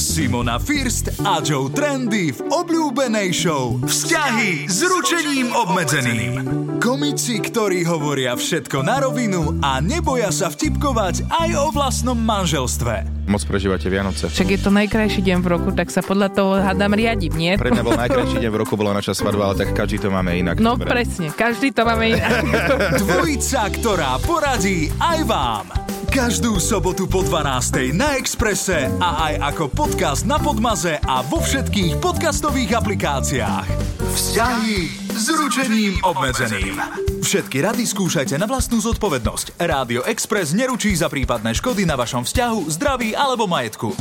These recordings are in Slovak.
Simona First a Joe Trendy v obľúbenej show Vzťahy s ručením obmedzeným. Komici, ktorí hovoria všetko na rovinu a neboja sa vtipkovať aj o vlastnom manželstve. Moc prežívate Vianoce. Však je to najkrajší deň v roku, tak sa podľa toho hádam riadiť, nie? Pre mňa bol najkrajší deň v roku, bola naša svadba, ale tak každý to máme inak. No Dobre. presne, každý to máme inak. Dvojica, ktorá poradí aj vám. Každú sobotu po 12. na Exprese a aj ako podcast na Podmaze a vo všetkých podcastových aplikáciách. Vzťahy s ručením obmedzeným. Všetky rady skúšajte na vlastnú zodpovednosť. Rádio Express neručí za prípadné škody na vašom vzťahu, zdraví alebo majetku.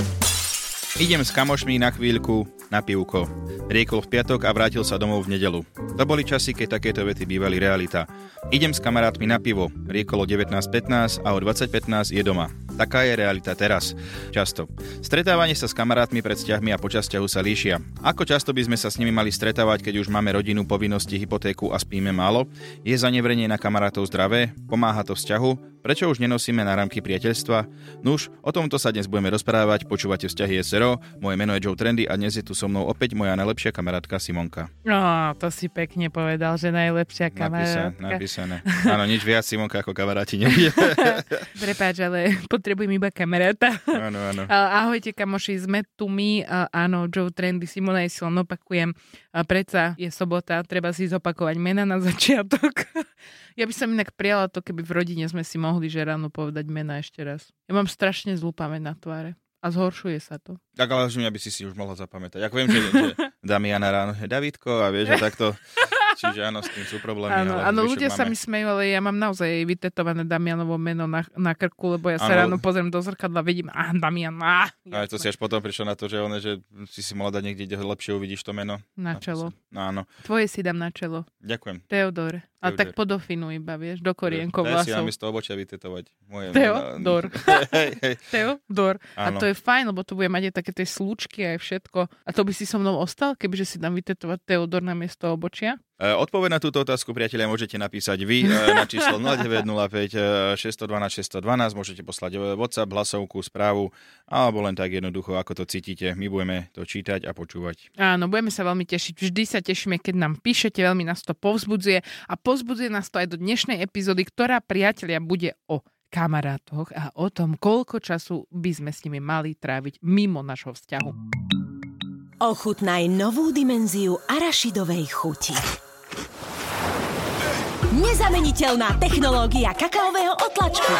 Idem s kamošmi na chvíľku na pivko. Riekol v piatok a vrátil sa domov v nedelu. To boli časy, keď takéto vety bývali realita. Idem s kamarátmi na pivo. Riekol o 19.15 a o 20.15 je doma. Taká je realita teraz. Často. Stretávanie sa s kamarátmi pred vzťahmi a počas vzťahu sa líšia. Ako často by sme sa s nimi mali stretávať, keď už máme rodinu, povinnosti, hypotéku a spíme málo? Je zanevrenie na kamarátov zdravé? Pomáha to vzťahu? Prečo už nenosíme na rámky priateľstva? Nuž, o tomto sa dnes budeme rozprávať. Počúvate vzťahy SRO. Moje meno je Joe Trendy a dnes je tu so mnou opäť moja najlepšia kamarátka Simonka. No, to si pekne povedal, že najlepšia Napísané, kamarátka. napísané. Áno, nič viac Simonka ako kamaráti nebude. Prepáč, ale potrebujem iba kamaráta. áno, áno. Ahojte kamoši, sme tu my, áno, Joe Trendy, Simona len opakujem, a predsa je sobota, treba si zopakovať mena na začiatok. ja by som inak prijala to, keby v rodine sme si mohli že ráno povedať mena ešte raz. Ja mám strašne zlú pamäť na tváre a zhoršuje sa to. Tak ale že by si si už mohla zapamätať. Ako viem, že, že Damiana ráno, je Davidko a vieš, a takto. Čiže áno, s tým sú problémy. Áno, ale áno ľudia sa máme. mi smejú, ale ja mám naozaj vytetované Damianovo meno na, na krku, lebo ja sa Áno. ráno pozriem do zrkadla, vidím, ah, Damian, ah, Ale to si až potom prišiel na to, že, one, že si si mohla dať niekde, kde lepšie uvidíš to meno. na čelo. No áno, Tvoje si dám na čelo. ďakujem. Teodor. A tak podofinuj iba, vieš, do korienkov Daj si vlasov. namiesto obočia vytetovať. Moje Teodor. meno. hej, hej. Teodor. A Áno. to je fajn, lebo to bude mať aj také tie slúčky aj všetko. A to by si so mnou ostal, kebyže si dám vytetovať Teodor na miesto obočia? E, Odpoveď na túto otázku, priatelia, môžete napísať vy e, na číslo 0905 e, 612 612, môžete poslať e, WhatsApp, hlasovku, správu, alebo len tak jednoducho, ako to cítite. My budeme to čítať a počúvať. Áno, budeme sa veľmi tešiť. Vždy sa tešíme, keď nám píšete, veľmi nás to povzbudzuje a povzbudzuje nás to aj do dnešnej epizódy, ktorá, priatelia, bude o kamarátoch a o tom, koľko času by sme s nimi mali tráviť mimo našho vzťahu. Ochutnaj novú dimenziu arašidovej chuti. Nezameniteľná technológia kakaového otlačku.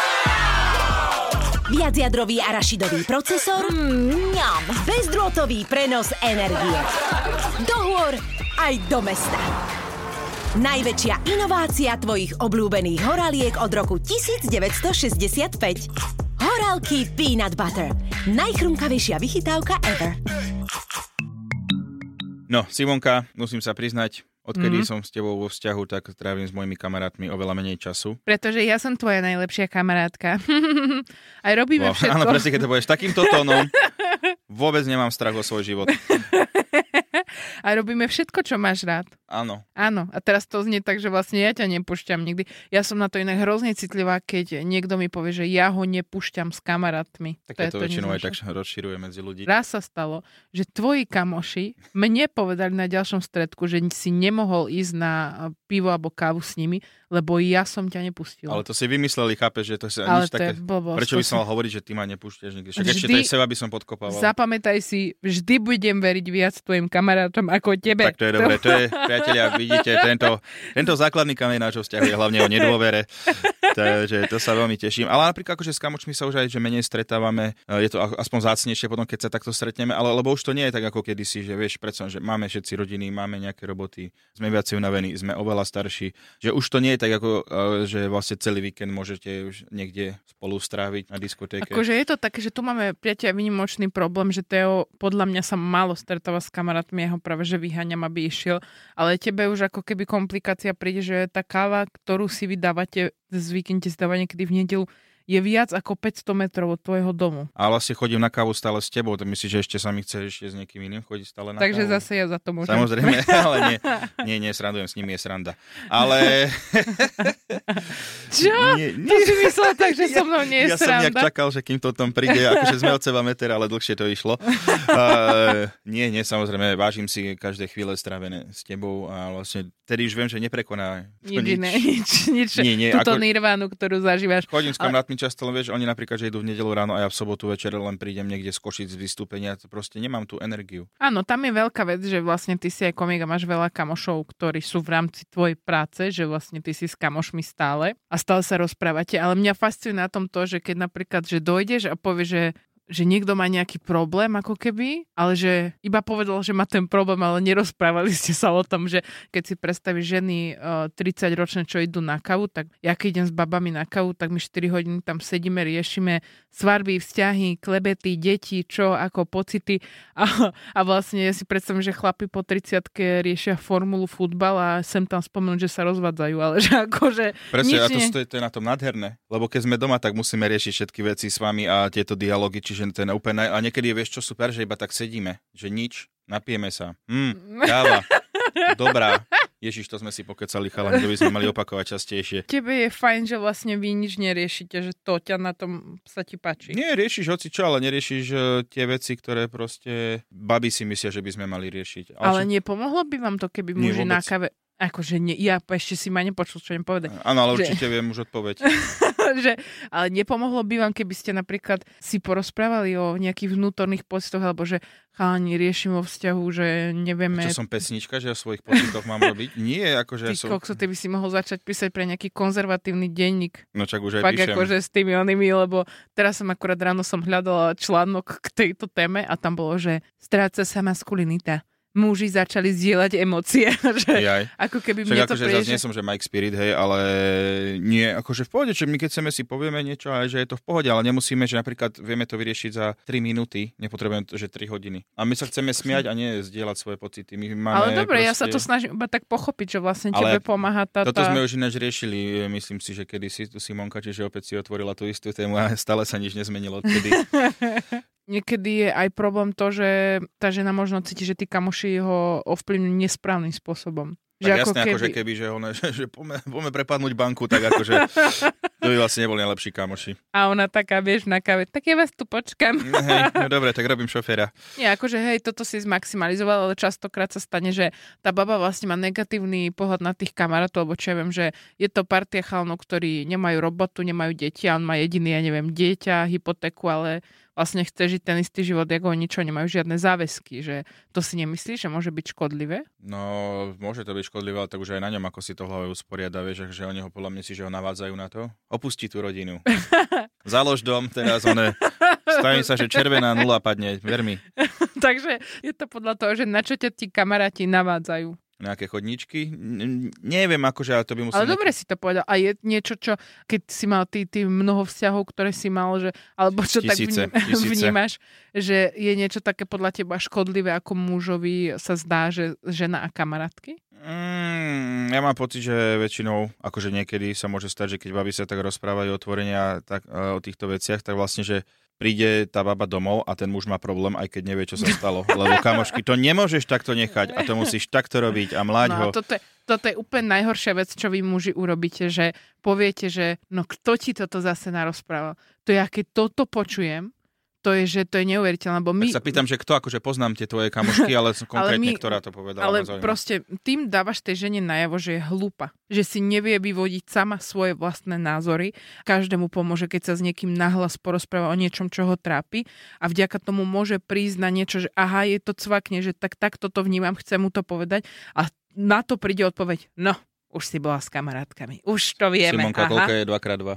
Viacjadrový arašidový procesor. Mňam. Bezdrôtový prenos energie. Do hôr aj do mesta. Najväčšia inovácia tvojich obľúbených horaliek od roku 1965. Horálky Peanut Butter. Najchrumkavejšia vychytávka ever. No, Simonka, musím sa priznať, odkedy Mhm. som s tebou vo vzťahu, tak trávim s mojimi kamarátmi oveľa menej času. Pretože ja som tvoja najlepšia kamarátka. aj robíme Wow, všetko. áno, presne, keď to povieš takýmto tónom, vôbec nemám strach o svoj život. A robíme všetko, čo máš rád. Áno. Áno, a teraz to znie tak, že vlastne ja ťa nepúšťam nikdy. Ja som na to inak hrozne citlivá, keď niekto mi povie, že ja ho nepúšťam s kamarátmi. Tak je to, to väčšinou aj tak rozširuje medzi ľudí. Raz sa stalo, že tvoji kamoši mne povedali na ďalšom stredku, že si nemohol ísť na pivo alebo kávu s nimi, lebo ja som ťa nepustil. Ale to si vymysleli, chápeš, že to sa Ale nič to je také... blbosť. Prečo to by som mal hovoriť, že ty ma nepúšťaš nikdy? Však ešte Vždy- to aj seba by som podkopával. Zapamätaj si, vždy budem veriť viac tvojim kamarátom ako tebe. Tak to je dobré, to je, priatelia, vidíte, tento, tento základný kameň nášho vzťahu je hlavne o nedôvere, takže to sa veľmi teším. Ale napríklad akože s kamočmi sa už aj že menej stretávame, je to aspoň zácnejšie potom, keď sa takto stretneme, ale lebo už to nie je tak ako kedysi, že vieš, predsa, že máme všetci rodiny, máme nejaké roboty, sme viacej unavení, sme oveľa starší, že už to nie je tak ako, eh, že vlastne celý víkend môžete už niekde spolu stráviť na diskotéke. Akože je to také, že tu máme priateľ vynimočný problém, že Teo podľa mňa sa málo stretáva s kamarátmi, ja ho práve že vyháňam, aby išiel, ale tebe už ako keby komplikácia príde, že tá káva, ktorú si vydávate, zvyknete si dávať niekedy v nedelu, je viac ako 500 metrov od tvojho domu. A vlastne chodím na kávu stále s tebou, tak myslíš, že ešte sa mi chce ešte s niekým iným chodiť stále na Takže kávu? zase ja za to môžem. Samozrejme, ale nie, nie, nie, srandujem, s nimi je sranda. Ale... Čo? Nie, To si myslel tak, že so mnou nie je ja som nejak sranda? čakal, že kým to tam príde, akože sme od seba meter, ale dlhšie to išlo. Uh, nie, nie, samozrejme, vážim si každé chvíle strávené s tebou a vlastne tedy už viem, že neprekoná to Nič nič, nič. Nie, nie, Túto ako- nirvánu, ktorú zažívaš. Chodím s kamarátmi často, len vieš, oni napríklad, že idú v nedelu ráno a ja v sobotu večer len prídem niekde skočiť z vystúpenia, proste nemám tú energiu. Áno, tam je veľká vec, že vlastne ty si aj komik a máš veľa kamošov, ktorí sú v rámci tvojej práce, že vlastne ty si s kamošmi stále a stále sa rozprávate. Ale mňa fascinuje na tom to, že keď napríklad, že dojdeš a povieš, že že niekto má nejaký problém ako keby, ale že iba povedal, že má ten problém, ale nerozprávali ste sa o tom, že keď si predstavíš ženy uh, 30 ročné, čo idú na kavu, tak ja keď idem s babami na kavu, tak my 4 hodiny tam sedíme, riešime svarby, vzťahy, klebety, deti, čo, ako pocity. A, a vlastne ja si predstavím, že chlapi po 30 riešia formulu futbal a sem tam spomenúť, že sa rozvádzajú, ale že akože Presne, nič a to, nie- to, je- to je na tom nádherné, lebo keď sme doma, tak musíme riešiť všetky veci s vami a tieto dialógy, čiže to je úplne, naj- a niekedy je, vieš čo super, že iba tak sedíme, že nič, napijeme sa, hm, káva, dobrá, Ježiš, to sme si pokecali, chalani, to by sme mali opakovať častejšie. Tebe je fajn, že vlastne vy nič neriešite, že to ťa na tom sa ti páči. Nie, riešiš hoci čo, ale neriešiš eh, tie veci, ktoré proste baby si myslia, že by sme mali riešiť. Ale čo- nepomohlo by vám to, keby muži na kave... Akože nie, ja ešte si ma nepočul, čo im povedať. Áno, ale že- určite viem už odpoveď. že, ale nepomohlo by vám, keby ste napríklad si porozprávali o nejakých vnútorných pocitoch, alebo že chalani riešim vo vzťahu, že nevieme... Čo som pesnička, že o svojich pocitoch mám robiť? Nie, akože Ty som... kokso, ty by si mohol začať písať pre nejaký konzervatívny denník. No čak už aj Fakt píšem. akože s tými onými, lebo teraz som akurát ráno som hľadala článok k tejto téme a tam bolo, že stráca sa maskulinita. Muži začali zdieľať emócie. že Jaj. ako keby Však mne to akože príde, zase nie že... som, že Mike Spirit, hej, ale nie, akože v pohode, že my keď chceme si povieme niečo, aj že je to v pohode, ale nemusíme, že napríklad vieme to vyriešiť za 3 minúty, nepotrebujeme to, že 3 hodiny. A my sa chceme smiať a nie zdieľať svoje pocity. My máme Ale dobre, ja sa to proste- snažím iba tak pochopiť, že vlastne Ale tebe pomáha tá... Toto sme už ináč riešili, myslím si, že kedy si tu Simonka, čiže opäť si otvorila tú istú tému a stále sa nič nezmenilo odtedy. Niekedy je aj problém to, že tá žena možno cíti, že tí kamoši ho ovplyvňujú nesprávnym spôsobom. Tak Že jasne, akože keby, že, ona, že, že poďme, poďme prepadnúť banku, tak akože to by vlastne neboli najlepší kamoši. A ona taká, vieš, na kave, tak ja vás tu počkam. Hej, no dobre, tak robím šoféra. Nie, akože hej, toto si zmaximalizoval, ale častokrát sa stane, že tá baba vlastne má negatívny pohľad na tých kamarátov, lebo čo ja viem, že je to partia chalnov, ktorí nemajú robotu, nemajú deti a on má jediný, ja neviem, dieťa, hypotéku, ale vlastne chce žiť ten istý život, ako oni čo, nemajú žiadne záväzky, že to si nemyslíš, že môže byť škodlivé? No, môže to byť škodlivé, ale tak už aj na ňom, ako si to v hlave usporiada, vieš, že oni ho podľa mňa si, že ho navádzajú na to. Opustí tú rodinu. Založ dom, teraz one, stavím sa, že červená nula padne, ver mi. Takže je to podľa toho, že na čo ťa tí kamaráti navádzajú. Nejaké chodničky? Neviem, akože, ale to by musel... Ale dobre si to povedal. A je niečo, čo, keď si mal ty, ty mnoho vzťahov, ktoré si mal, že, alebo čo Tisíce, tak vním, tisíce. vnímaš, že je niečo také podľa teba škodlivé, ako mužovi sa zdá, že žena a kamarátky? Mm, ja mám pocit, že väčšinou, akože niekedy sa môže stať, že keď baby sa tak rozprávajú otvorenia tak, o týchto veciach, tak vlastne, že príde tá baba domov a ten muž má problém, aj keď nevie, čo sa stalo. Lebo kamošky, to nemôžeš takto nechať a to musíš takto robiť a ho. No a toto je, toto je úplne najhoršia vec, čo vy muži urobíte, že poviete, že no kto ti toto zase narozprával. To ja keď toto počujem, to je, že to je neuveriteľné, lebo my... Tak sa pýtam, že kto, akože poznám tie tvoje kamošky, ale konkrétne, my- ktorá to povedala. Ale proste tým dávaš tej žene najavo, že je hlúpa. Že si nevie vyvodiť sama svoje vlastné názory. Každému pomôže, keď sa s niekým nahlas porozpráva o niečom, čo ho trápi. A vďaka tomu môže prísť na niečo, že aha, je to cvakne, že tak takto to vnímam, chcem mu to povedať. A na to príde odpoveď, no, už si bola s kamarátkami. Už to vieme. Simonka, aha. koľko je 2x2?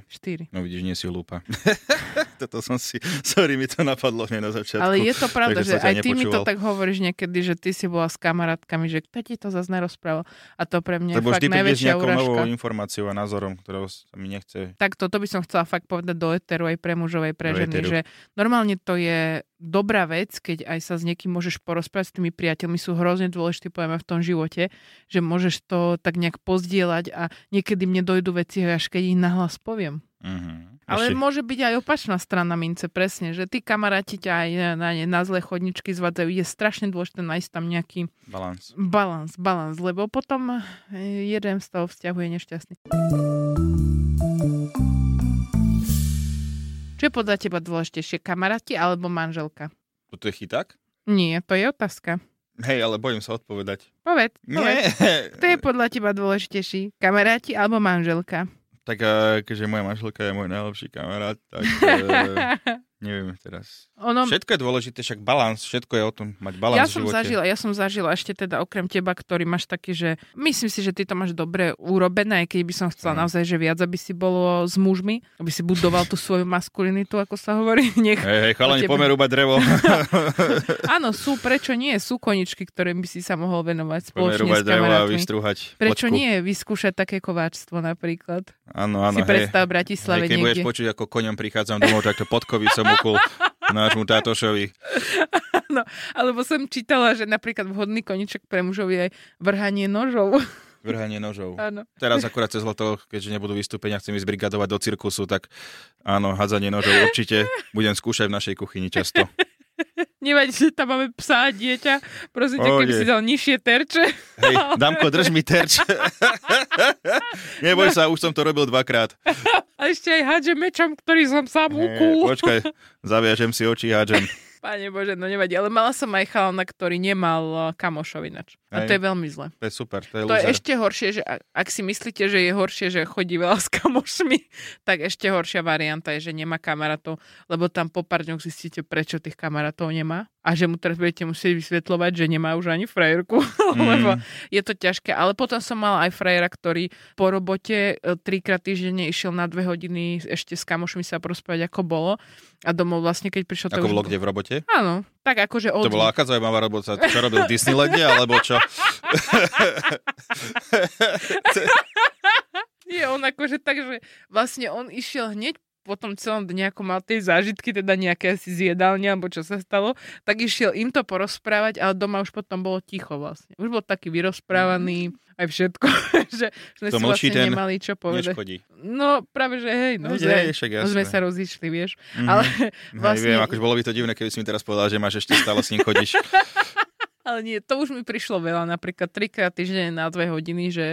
4. No vidíš, nie si hlúpa. Toto som si... Sorry, mi to napadlo hneď na začiatku. Ale je to pravda, že aj ty mi to tak hovoríš niekedy, že ty si bola s kamarátkami, že kto ti to zase nerozprával. A to pre mňa je Lebo fakt prídeš s najväčšia nejakou novou urážka. informáciou a názorom, ktorého sa mi nechce. Tak toto by som chcela fakt povedať do eteru aj pre mužov, aj pre Do ženy, éteru. že normálne to je dobrá vec, keď aj sa s niekým môžeš porozprávať s tými priateľmi, sú hrozne dôležití, povieme, v tom živote, že môžeš to tak nejak pozdieľať a niekedy mne dojdú veci, až keď ich nahlas poviem. Uh-huh. Ale Ešte- môže byť aj opačná strana mince, presne, že tí kamaráti ťa aj na, na, na zlé chodničky zvádzajú. Je strašne dôležité nájsť tam nejaký Balans. balans, balans, lebo potom eh, jeden z toho vzťahu je nešťastný. Čo je podľa teba dôležitejšie, kamaráti alebo manželka? Toto je chyták? Nie, to je otázka. Hej, ale bojím sa odpovedať. Povedz, povedz. Nie. Kto je podľa teba dôležitejší, kamaráti alebo manželka? Tak eh, keďže moja manželka je môj najlepší kamarát, tak eh, neviem teraz. Ono, Všetko je dôležité, však balans, všetko je o tom, mať balans ja v som živote. zažila, ja som zažila ešte teda okrem teba, ktorý máš taký, že myslím si, že ty to máš dobre urobené, aj keď by som chcela Mm. naozaj, že viac, aby si bolo s mužmi, aby si budoval tú svoju maskulinitu, ako sa hovorí. Nech... Hej, hej, chalani, tebe- rúbať drevo. Áno, sú, prečo nie? Sú koničky, ktorým by si sa mohol venovať spoločne s drevo a vystrúhať Prečo počku. nie vyskúšať také kováčstvo napríklad? Áno, áno, si hej. predstav v Hej, Bratislave keď budeš niekde. počuť, ako koňom prichádzam domov, takto podkovy som ukul nášmu tátošovi. Alebo som čítala, že napríklad vhodný koniček pre mužov je aj vrhanie nožov. Vrhanie nožov. Áno. Teraz akurát cez leto, keďže nebudú vystúpenia, chcem ísť brigadovať do cirkusu, tak áno, hádzanie nožov určite budem skúšať v našej kuchyni často. Nevadí, že tam máme psa a dieťa. Prosím ťa, keby Pohode. si dal nižšie terče. Hej, Damko, drž mi terč. Neboj sa, už som to robil dvakrát. A ešte aj hádžem mečom, ktorý som sám ukul. Počkaj, zaviažem si oči, hádžem. Pane Bože, no nevadí. Ale mala som aj chalana, ktorý nemal uh, kamošov ináč. A to je veľmi zle. To je super, to je To je ešte horšie, že ak, si myslíte, že je horšie, že chodí veľa s kamošmi, tak ešte horšia varianta je, že nemá kamarátov, lebo tam po pár dňoch zistíte, prečo tých kamarátov nemá a že mu teraz budete musieť vysvetľovať, že nemá už ani frajerku, Mm. lebo je to ťažké. Ale potom som mala aj frajera, ktorý po robote e, trikrát týždenne išiel na dve hodiny ešte s kamošmi sa prospať, ako bolo. A domov vlastne, keď prišiel... tak Ako bol- kde v robote? Áno, tak akože od... To bola aká zaujímavá robota? Čo robil v Disneylande, alebo čo? Nie, on akože tak, že vlastne on išiel hneď po tom celom dne, ako mal tie zážitky, teda nejaké asi zjedálne, alebo čo sa stalo, tak išiel im to porozprávať, ale doma už potom bolo ticho vlastne. Už bol taký vyrozprávaný, aj všetko, že sme To si vlastne ten nemali čo povedať. Neškodí. No práve, že hej, no, Hej, sme, hej, však no, sme sa rozišli, vieš. Mhm. Ale Hej, vlastne, viem, akože bolo by to divné, keby si mi teraz povedal, že máš ešte stále s ním chodíš. ale nie, to už mi prišlo veľa, napríklad trikrát týždeň na dve hodiny, že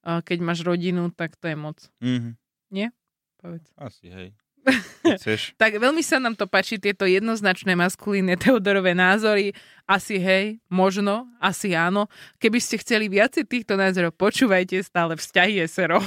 keď máš rodinu, tak to je moc. Mhm. Povedz. Asi, hej. Tak veľmi sa nám to páči, tieto jednoznačné maskulínne Teodorové názory. Asi hej, možno, asi áno. Keby ste chceli viacej týchto názorov, počúvajte stále vzťahy SRO.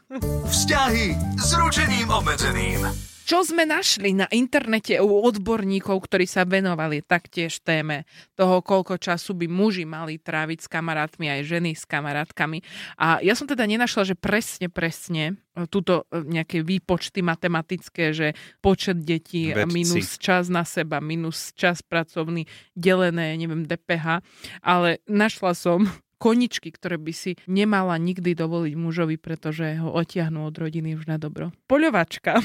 Vzťahy s ručením obmedzeným. Čo sme našli na internete u odborníkov, ktorí sa venovali taktiež téme toho, koľko času by muži mali tráviť s kamarátmi, aj ženy s kamarátkami. A ja som teda nenašla, že presne, presne e, túto e, nejaké výpočty matematické, že počet detí Vedci. minus čas na seba, minus čas pracovný, delené, neviem, DPH. Ale našla som koničky, ktoré by si nemala nikdy dovoliť mužovi, pretože ho otiahnú od rodiny už na dobro. Poľovačka.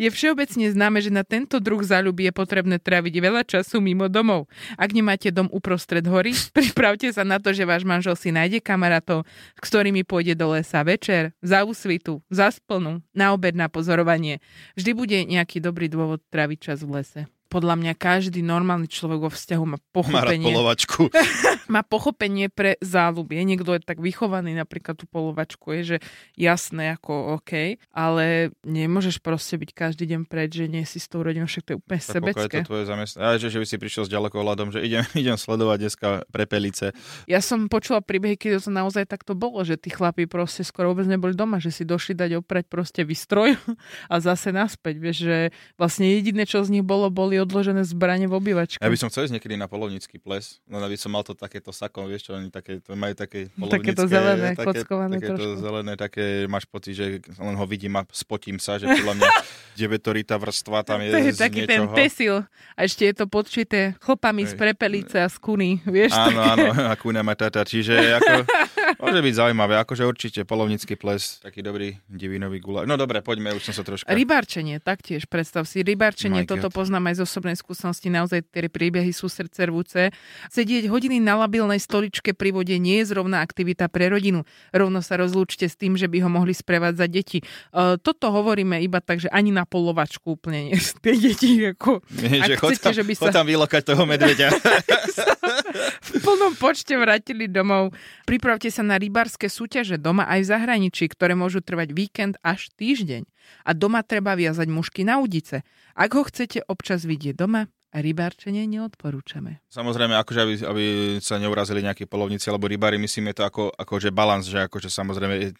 Je všeobecne známe, že na tento druh záľuby je potrebné tráviť veľa času mimo domov. Ak nemáte dom uprostred hory, pripravte sa na to, že váš manžel si nájde kamarátov, s ktorými pôjde do lesa večer, za úsvitu, za splnu, na obed na pozorovanie. Vždy bude nejaký dobrý dôvod tráviť čas v lese. Podľa mňa každý normálny človek vo vzťahu má Má pochopenie polovačku. má pochopenie pre záľuby. Niekto je tak vychovaný, napríklad tú polovačku je, že jasné, ako OK, ale nemôžeš proste byť každý deň preč, že nie si s tou rodinou, však to je úplne Tak pokiaľ je sebecké. to tvoje zamestnanie. Aj, že, že by si prišiel s ďalekohľadom, že idem, idem sledovať dneska prepelice. Ja som počula príbehy, keď to naozaj takto bolo, že tí chlapí proste skoro vôbec neboli doma, že si došli dať oprať proste výstroj a zase naspäť. Vieš, že vlastne jediné, čo z nich bolo, boli odložené zbranie v obývačke. Ja by som chcel ísť niekedy na polovnícky ples, len aby som mal to takéto sako, vieš čo, oni také, to majú také polovnícke. Takéto zelené, kockované Takéto trošku. zelené, také, máš pocit, že len ho vidím a spotím sa, že podľa mňa devetorita vrstva tam je, to je taký ten niečoho. tesil. A ešte je to podčité chlopami z prepelice a z kuny. Vieš, Áno, také. áno, akúna matata. Čiže ako, Môže byť zaujímavé, akože určite polovnícky ples, taký dobrý divinový gula. No dobre, poďme, už som sa troška... Rybárčenie, taktiež, predstav si, rybárčenie, My toto God. poznám aj z osobnej skúsenosti, naozaj tie príbehy sú srdce rvúce. Sedieť hodiny na labilnej stoličke pri vode nie je zrovna aktivita pre rodinu. Rovno sa rozlúčte s tým, že by ho mohli sprevádzať deti. E, toto hovoríme iba tak, že ani na polovačku úplne nie tie deti. Ako, Nie, že chod chcete, tam, že by sa tam vylokať toho medveďa. v plnom počte vrátili domov. Pripravte sa na rybárske súťaže doma aj v zahraničí, ktoré môžu trvať víkend až týždeň. A doma treba viazať mušky na udice. Ak ho chcete občas vidieť doma, rybárčenie neodporúčame. Samozrejme, akože aby, aby sa neurazili nejakí polovníci alebo rybári, myslíme to ako, že balans, že akože samozrejme e,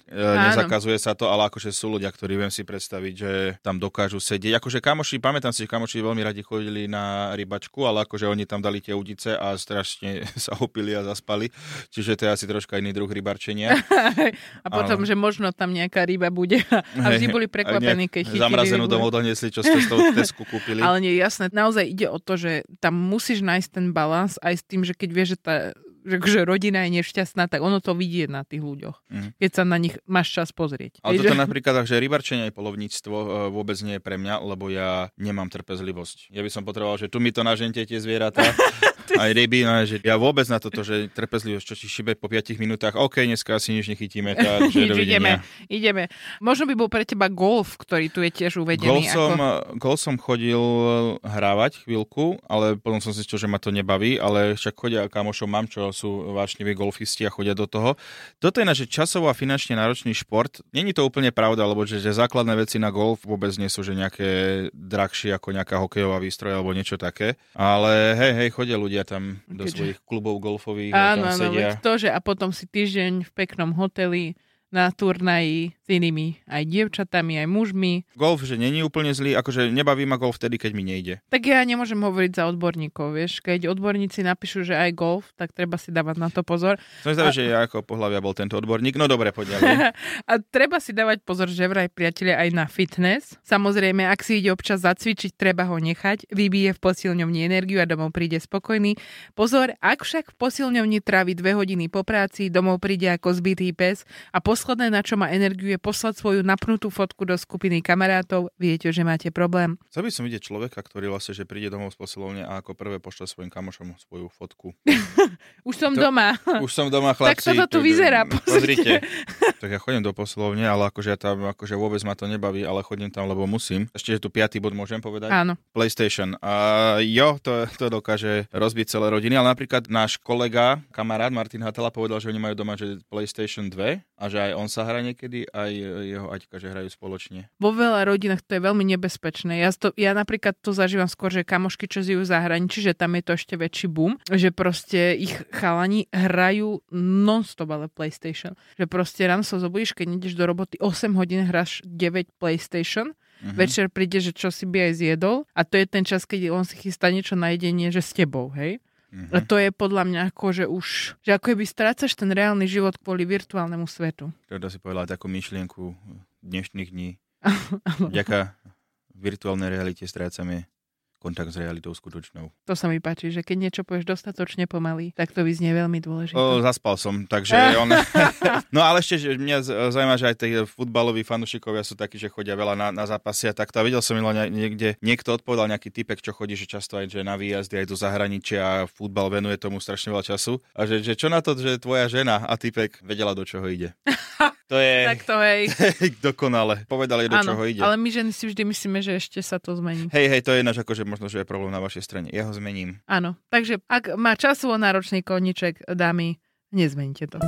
nezakazuje sa to, ale akože sú ľudia, ktorí viem si predstaviť, že tam dokážu sedieť. Akože kamoši, pamätám si, že kamoši veľmi radi chodili na rybačku, ale akože oni tam dali tie udice a strašne sa opili a zaspali. Čiže to je asi troška iný druh rybarčenia. a potom, Áno. že možno tam nejaká ryba bude a vždy boli prekvapení, keď chytili Zamrazenú rybu. domov doniesli, čo ste z toho tesku kúpili. Ale nie, jasné, naozaj ide o to, že tam musíš nájsť ten balans aj s tým, že keď vieš, že tá že, že rodina je nešťastná, tak ono to vidie na tých ľuďoch, Mhm. keď sa na nich máš čas pozrieť. Ale toto že- napríklad, že rybarčenie aj polovníctvo e, vôbec nie je pre mňa, lebo ja nemám trpezlivosť. Ja by som potreboval, že tu mi to nažente tie zvieratá, aj ryby, no, že ja vôbec na toto, že trpezlivosť, čo ti šibe po 5 minútach, OK, dneska asi nič nechytíme, takže Nič, ideme, ideme. Možno by bol pre teba golf, ktorý tu je tiež uvedený. som, ako... gol som chodil hrávať chvíľku, ale potom som zistil, že ma to nebaví, ale však chodia kamošov mám, čo sú vášniví golfisti a chodia do toho. Toto je naše časovo a finančne náročný šport. Není to úplne pravda, lebo že, že základné veci na golf vôbec nie sú, že nejaké drahšie ako nejaká hokejová výstroj alebo niečo také. Ale hej, hej, chodia ľudia tam do Keďže- svojich klubov golfových a Áno, tam áno, sedia. veď to, že a potom si týždeň v peknom hoteli na turnaji s inými aj dievčatami, aj mužmi. Golf, že není úplne zlý, akože nebaví ma golf vtedy, keď mi nejde. Tak ja nemôžem hovoriť za odborníkov, vieš. Keď odborníci napíšu, že aj golf, tak treba si dávať na to pozor. Som zvedavý, že ja ako pohľavia bol tento odborník. No dobre, poď. A treba si dávať pozor, že vraj priatelia aj na fitness. Samozrejme, ak si ide občas zacvičiť, treba ho nechať. Vybije v posilňovni energiu a domov príde spokojný. Pozor, ak však v posilňovni trávi dve hodiny po práci, domov príde ako zbytý pes a posledné, na čo má energiu, je poslať svoju napnutú fotku do skupiny kamarátov, viete, že máte problém. Chcel by som vidieť človeka, ktorý vlastne, že príde domov z posilovne a ako prvé pošle svojim kamošom svoju fotku. Už som To- doma. Už som doma, Tak chlapci. toto tu vyzerá, Pozrite. tak ja chodím do posilovne, ale akože ja tam, akože vôbec ma to nebaví, ale chodím tam, lebo musím. Ešte, že tu piatý bod môžem povedať. Áno. PlayStation. A jo, to, to dokáže rozbiť celé rodiny, ale napríklad náš kolega, kamarát Martin Hatala povedal, že oni majú doma že PlayStation 2 a že aj on sa hrá niekedy, aj jeho Aťka, že hrajú spoločne. Vo veľa rodinách to je veľmi nebezpečné. Ja, to, ja napríklad to zažívam skôr, že kamošky, čo žijú v zahraničí, že tam je to ešte väčší boom, že proste ich chalani hrajú non-stop ale PlayStation. Že proste ráno sa zobudíš, keď ideš do roboty 8 hodín, hráš 9 PlayStation, Mhm. večer príde, že čo si by aj zjedol a to je ten čas, keď on si chystá niečo na jedenie, že s tebou, hej? Mhm. A to je podľa mňa ako, že už, že ako keby strácaš ten reálny život kvôli virtuálnemu svetu. Teda si povedala takú myšlienku dnešných dní. Vďaka virtuálnej realite strácame kontakt s realitou skutočnou. To sa mi páči, že keď niečo povieš dostatočne pomaly, tak to vyznie veľmi dôležité. O, zaspal som, takže on... no ale ešte, že mňa zaujíma, že aj tí futbaloví fanúšikovia sú takí, že chodia veľa na, na zápasy a takto. A videl som len niekde, niekto odpovedal nejaký typek, čo chodí, že často aj že na výjazdy, aj do zahraničia a futbal venuje tomu strašne veľa času. A že, že čo na to, že tvoja žena a typek vedela, do čoho ide. To je Tak to hej. dokonale. Povedali, do Áno, čoho ide. ale my ženy si vždy myslíme, že ešte sa to zmení. Hej, hej, to je ináč akože možno, že je problém na vašej strane. Ja ho zmením. Áno, takže ak má časovo náročný koníček, dámy, nezmeňte to.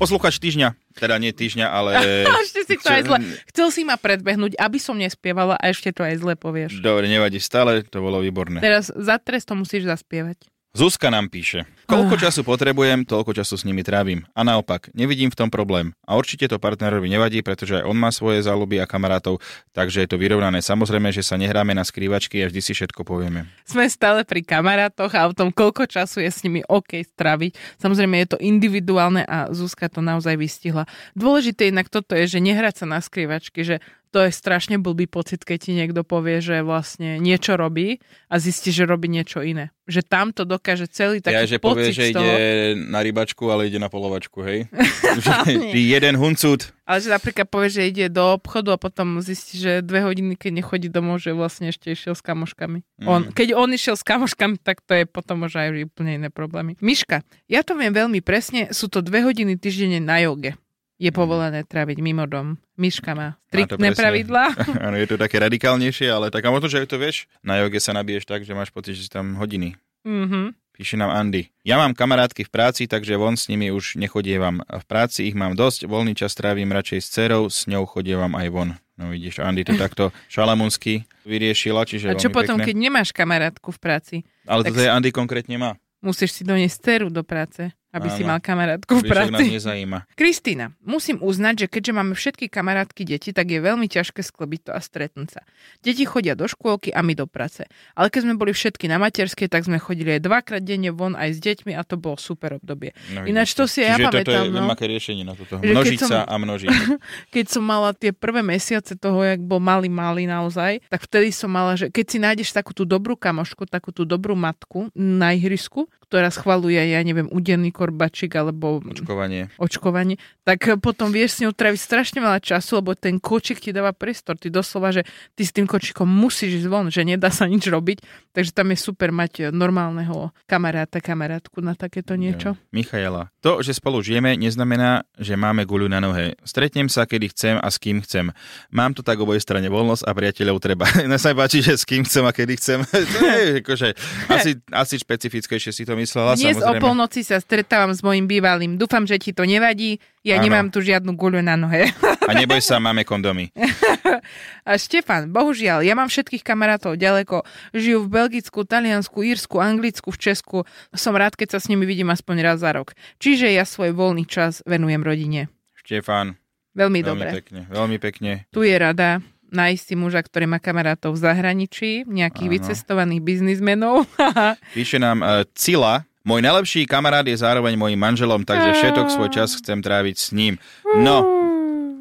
Posluchač týždňa, teda nie týždňa, ale... Ešte si to aj zle. Chcel si ma predbehnúť, aby som nespievala a ešte to aj zle povieš. Dobre, nevadí, stále to bolo výborné. Teraz za trest to musíš zaspievať. Zuzka nám píše. Koľko času potrebujem, toľko času s nimi trávim. A naopak, nevidím v tom problém. A určite to partnerovi nevadí, pretože aj on má svoje záľuby a kamarátov, takže je to vyrovnané. Samozrejme, že sa nehráme na skrývačky a vždy si všetko povieme. Sme stále pri kamarátoch a o tom, koľko času je s nimi OK straviť. Samozrejme je to individuálne a Zuzka to naozaj vystihla. Dôležité inak toto je, že nehrať sa na skrývačky, že to je strašne blbý pocit, keď ti niekto povie, že vlastne niečo robí a zistí, že robí niečo iné. Že tam to dokáže celý taký Ja, že pocit povie, že toho. ide na rybačku, ale ide na polovačku, hej? Že jeden huncut. Ale že napríklad povie, že ide do obchodu a potom zistí, že dve hodiny, keď nechodí domov, že vlastne ešte išiel s kamoškami. Mm. On, keď on išiel s kamoškami, tak to je potom možno aj úplne iné problémy. Miška, ja to viem veľmi presne, sú to dve hodiny týždenne na joge. Je povolené tráviť mimo dom. Miška má striktné pravidlá. Áno, je to také radikálnejšie, ale tak a možno, že to vieš, na joge sa nabiješ tak, že máš pocit, že tam hodiny. Mhm. Píše nám Andy. Ja mám kamarátky v práci, takže von s nimi už nechodievam. V práci ich mám dosť, voľný čas trávim radšej s dcerou, s ňou chodievam aj von. No vidíš, Andy to takto šalamunsky vyriešila, čiže A čo potom, pekné. keď nemáš kamarátku v práci? Ale tak toto je Andy konkrétne má. Musíš si doniesť dceru do práce, aby si Áno. mal kamarátku v práci. nezajíma. Kristýna, musím uznať, že keďže máme všetky kamarátky deti, tak je veľmi ťažké sklobiť to a stretnúť sa. Deti chodia do škôlky a my do práce. Ale keď sme boli všetky na materskej, tak sme chodili aj dvakrát denne von aj s deťmi a to bolo super obdobie. No, Ináč to si ja Čiže toto pamätám, je no. aké riešenie na toto. Množiť som- a množiť. Keď som mala tie prvé mesiace toho, jak bol malý, malý naozaj, tak vtedy som mala, že keď si nájdeš takú tú dobrú kamošku, takú tú dobrú matku na ihrisku, ktorá schvaluje, ja neviem, udenný korbačik alebo Očkovanie. očkovanie, tak potom vieš s ňou tráviť strašne veľa času, lebo ten kočik ti dáva priestor. Ty doslova, že ty s tým kočikom musíš ísť von, že nedá sa nič robiť. Takže tam je super mať normálneho kamaráta, kamarátku na takéto niečo. Jo. Michaela. To, že spolu žijeme, neznamená, že máme guľu na nohe. Stretnem sa, kedy chcem a s kým chcem. Mám to tak oboj strane voľnosť a priateľov treba. Mne sa páči, že s kým chcem a kedy chcem. to je akože, asi, asi špecifickejšie si to myslela, Dnes o samozrejme. polnoci sa stretávam s mojim bývalým. Dúfam, že ti to nevadí. Ja Áno. nemám tu žiadnu guľu na nohe. A neboj sa, máme kondomy. A Štefan, bohužiaľ, ja mám všetkých kamarátov ďaleko. Žijú v Belgicku, Taliansku, Írsku, Anglicku, v Česku. Som rád, keď sa s nimi vidím aspoň raz za rok. Čiže ja svoj voľný čas venujem rodine. Štefán, Veľmi, veľmi dobre. pekne, veľmi pekne. Tu je rada nájsť si muža, ktorý má kamarátov v zahraničí, nejakých Áno. vycestovaných biznismenov. Píše nám uh, Cila, môj najlepší kamarát je zároveň môjim manželom, takže všetok svoj čas chcem tráviť s ním. No,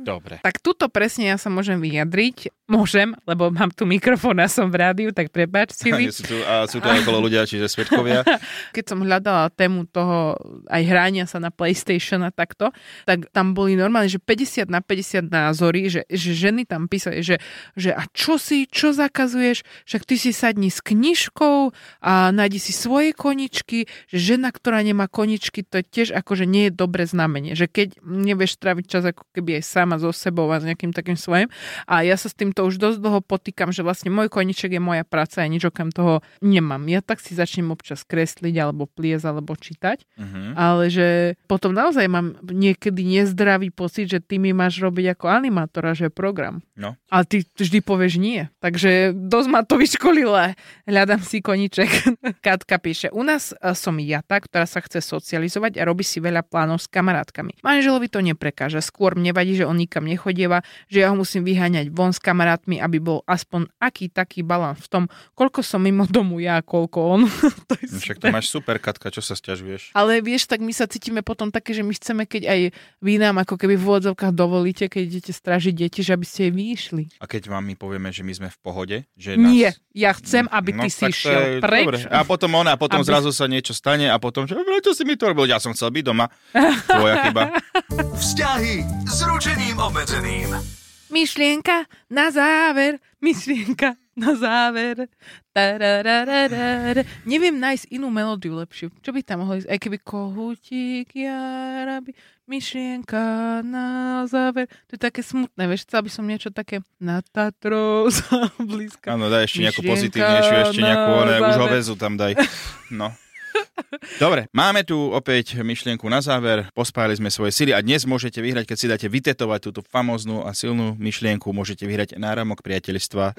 dobre. tak tuto presne ja sa môžem vyjadriť. Môžem, lebo mám tu mikrofón a som v rádiu, tak prepáč si Sú tu, a sú tu aj okolo ľudia, čiže svetkovia. keď som hľadala tému toho aj hrania sa na PlayStation a takto, tak tam boli normálne, že 50 na 50 názory, že, že ženy tam písali, že, že a čo si, čo zakazuješ, však ty si sadni s knižkou a nájdi si svoje koničky, že žena, ktorá nemá koničky, to tiež akože nie je dobré znamenie, že keď nevieš tráviť čas ako keby aj sama so sebou a s nejakým takým svojím a ja sa s týmto už dosť dlho potýkam, že vlastne môj koniček je moja práca a nič okrem toho nemám. Ja tak si začnem občas kresliť alebo pliesť alebo čítať, Uh-huh. ale že potom naozaj mám niekedy nezdravý pocit, že ty mi máš robiť ako animátora, že program. No. A ty vždy povieš nie. Takže dosť ma to vyškolila. Hľadám si koniček. Katka píše, u nás e, som ja tá, ktorá sa chce socializovať a robí si veľa plánov s kamarátkami. Manželovi to neprekáža. Skôr mne vadí, že on nikam nechodieva, že ja ho musím vyháňať von s kamarátmi, aby bol aspoň aký taký balán v tom, koľko som mimo domu ja, koľko on. to je No Však to máš super, Katka, čo sa stiažuješ? Ale vieš, tak my sa cítime potom také, že my chceme, keď aj vy nám ako keby v úvodzovkách dovolíte, keď idete stražiť deti, že aby ste jej vyšli. A keď vám my povieme, že my sme v pohode, že nás... Nie, ja chcem, aby ty No, si tak to šiel je preč. dobre. A potom ona, a potom Aby- zrazu sa niečo stane a potom, že prečo si mi to robil? Ja som chcel byť doma. Tvoja chyba. Vzťahy s ručením obmedzeným. Myšlienka na záver, myšlienka na záver. Tararararara. Neviem nájsť inú melódiu lepšiu. Čo by tam mohlo ísť? Aj keby kohútik, jarabi, myšlienka na záver. To je také smutné, vieš, chcela by som niečo také na Tatrou blízka. Áno, daj ešte nejakú pozitívnejšiu, ešte nejakú, one, už hovezu tam daj. No. Dobre, máme tu opäť myšlienku na záver. Pospájali sme svoje sily a dnes môžete vyhrať, keď si dáte vytetovať túto famoznú a silnú myšlienku, môžete vyhrať náramok priateľstva,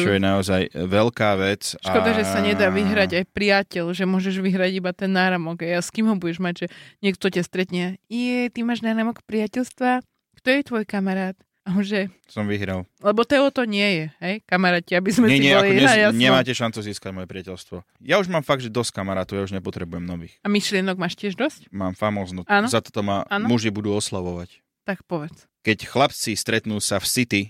čo je naozaj veľká vec. Škoda, a... že sa nedá vyhrať aj priateľ, že môžeš vyhrať iba ten náramok. A s kým ho budeš mať, že niekto ťa stretne. Je, ty máš náramok priateľstva? Kto je tvoj kamarát? Že, Som vyhral. lebo Teo to nie je, hej, kamaráti, aby sme Nie, si nie, boli ako ne, nemáte šancu získať moje priateľstvo. Ja už mám fakt, že dosť kamarátov, ja už nepotrebujem nových. A myšlienok máš tiež dosť? Mám famóznu. Za toto ma Áno. muži budú oslavovať. Tak povedz. Keď chlapci stretnú sa v City,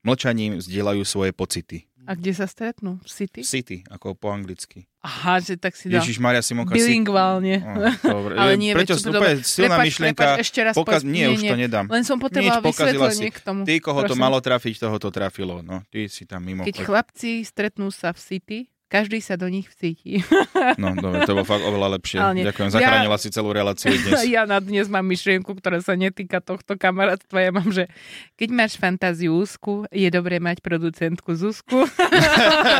Mlčaním zdieľajú svoje pocity. A kde sa stretnú? V City? City, ako po anglicky. Aha, že tak si dal Ježiš Maria Simonka. si- bilingválne. Oh, dobre. Ale nie, Preto veď to úplne silná Prepáč, myšlienka. prepáč, ešte raz Pokaz... Nie, nie, už to nedám. Len som pokazila vysvetlenie si. k tomu. Ty, koho to Prosím. malo trafiť, toho to trafilo. No, ty si tam mimo. Keď chlapci stretnú sa v City, každý sa do nich vcíti. No, dobre, to bolo fakt oveľa lepšie. Ale nie. Ďakujem, Ja- zachránila si celú reláciu dnes. ja na dnes mám myšlienku, ktorá sa netýka tohto kamarátstva. Ja mám, že keď máš fantáziu úzku, je dobré mať producentku Zuzku.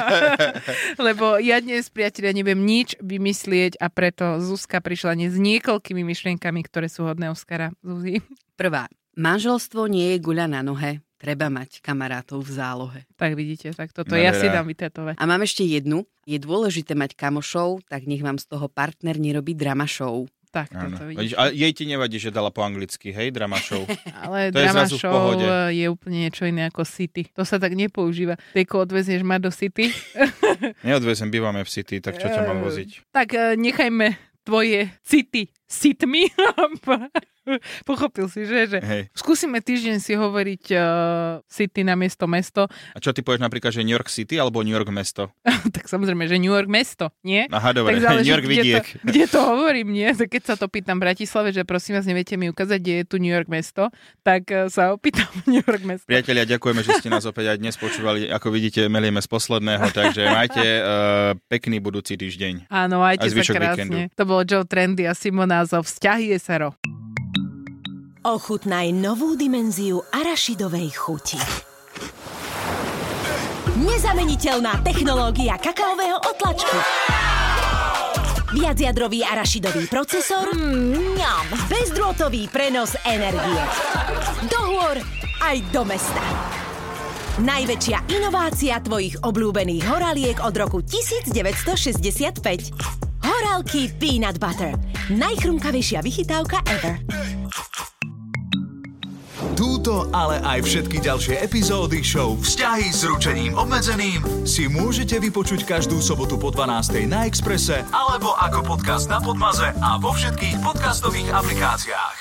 Lebo ja dnes, priatelia, neviem nič vymyslieť a preto Zuzka prišla dnes s niekoľkými myšlienkami, ktoré sú hodné Oscara. Zuzi. Prvá. Manželstvo nie je guľa na nohe. Treba mať kamarátov v zálohe. Tak vidíte, tak toto ja si Nádhera. dám vytetovať. A mám ešte jednu. Je dôležité mať kamošov, tak nech vám z toho partner nerobí drama show. Tak, Áno. toto Vidíš. A jej ti nevadí, že dala po anglicky, hej, drama show. Ale to je drama v show pohode. je úplne niečo iné ako City. To sa tak nepoužíva. Tejko odvezieš ma do City, Neodvezem, bývame v City, tak čo ťa mám voziť? tak eh, nechajme tvoje City sitmi. Pochopil si, že? že? Hej. Skúsime týždeň si hovoriť uh, City na miesto mesto. A čo ty povieš napríklad, že New York City alebo New York mesto? tak samozrejme, že New York mesto, nie? Aha, dobre, tak záleží, New York kde vidiek. To, kde to hovorím, nie? Tak keď sa to pýtam v Bratislave, že prosím vás, neviete mi ukázať, kde je tu New York mesto, tak eh, sa opýtam New York mesto. Priatelia, ďakujeme, že ste nás opäť aj dnes počúvali. Ako vidíte, melieme z posledného, takže majte uh, pekný budúci týždeň. Áno, majte A sa krásne. víkendu. To bolo Joe Trendy a Simona zo Vzťahy SRO. Ochutnaj novú dimenziu arašidovej chuti. Nezameniteľná technológia kakaového otlačku. Viacjadrový arašidový procesor. Mm, ňam. Bezdrôtový prenos energie. Do hôr aj do mesta. Najväčšia inovácia tvojich obľúbených horaliek od roku 1965. Horálky Peanut Butter. Najchrumkavejšia vychytávka ever. Túto, ale aj všetky ďalšie epizódy show Vzťahy s ručením obmedzeným si môžete vypočuť každú sobotu po 12. na Exprese alebo ako podcast na Podmaze a vo všetkých podcastových aplikáciách.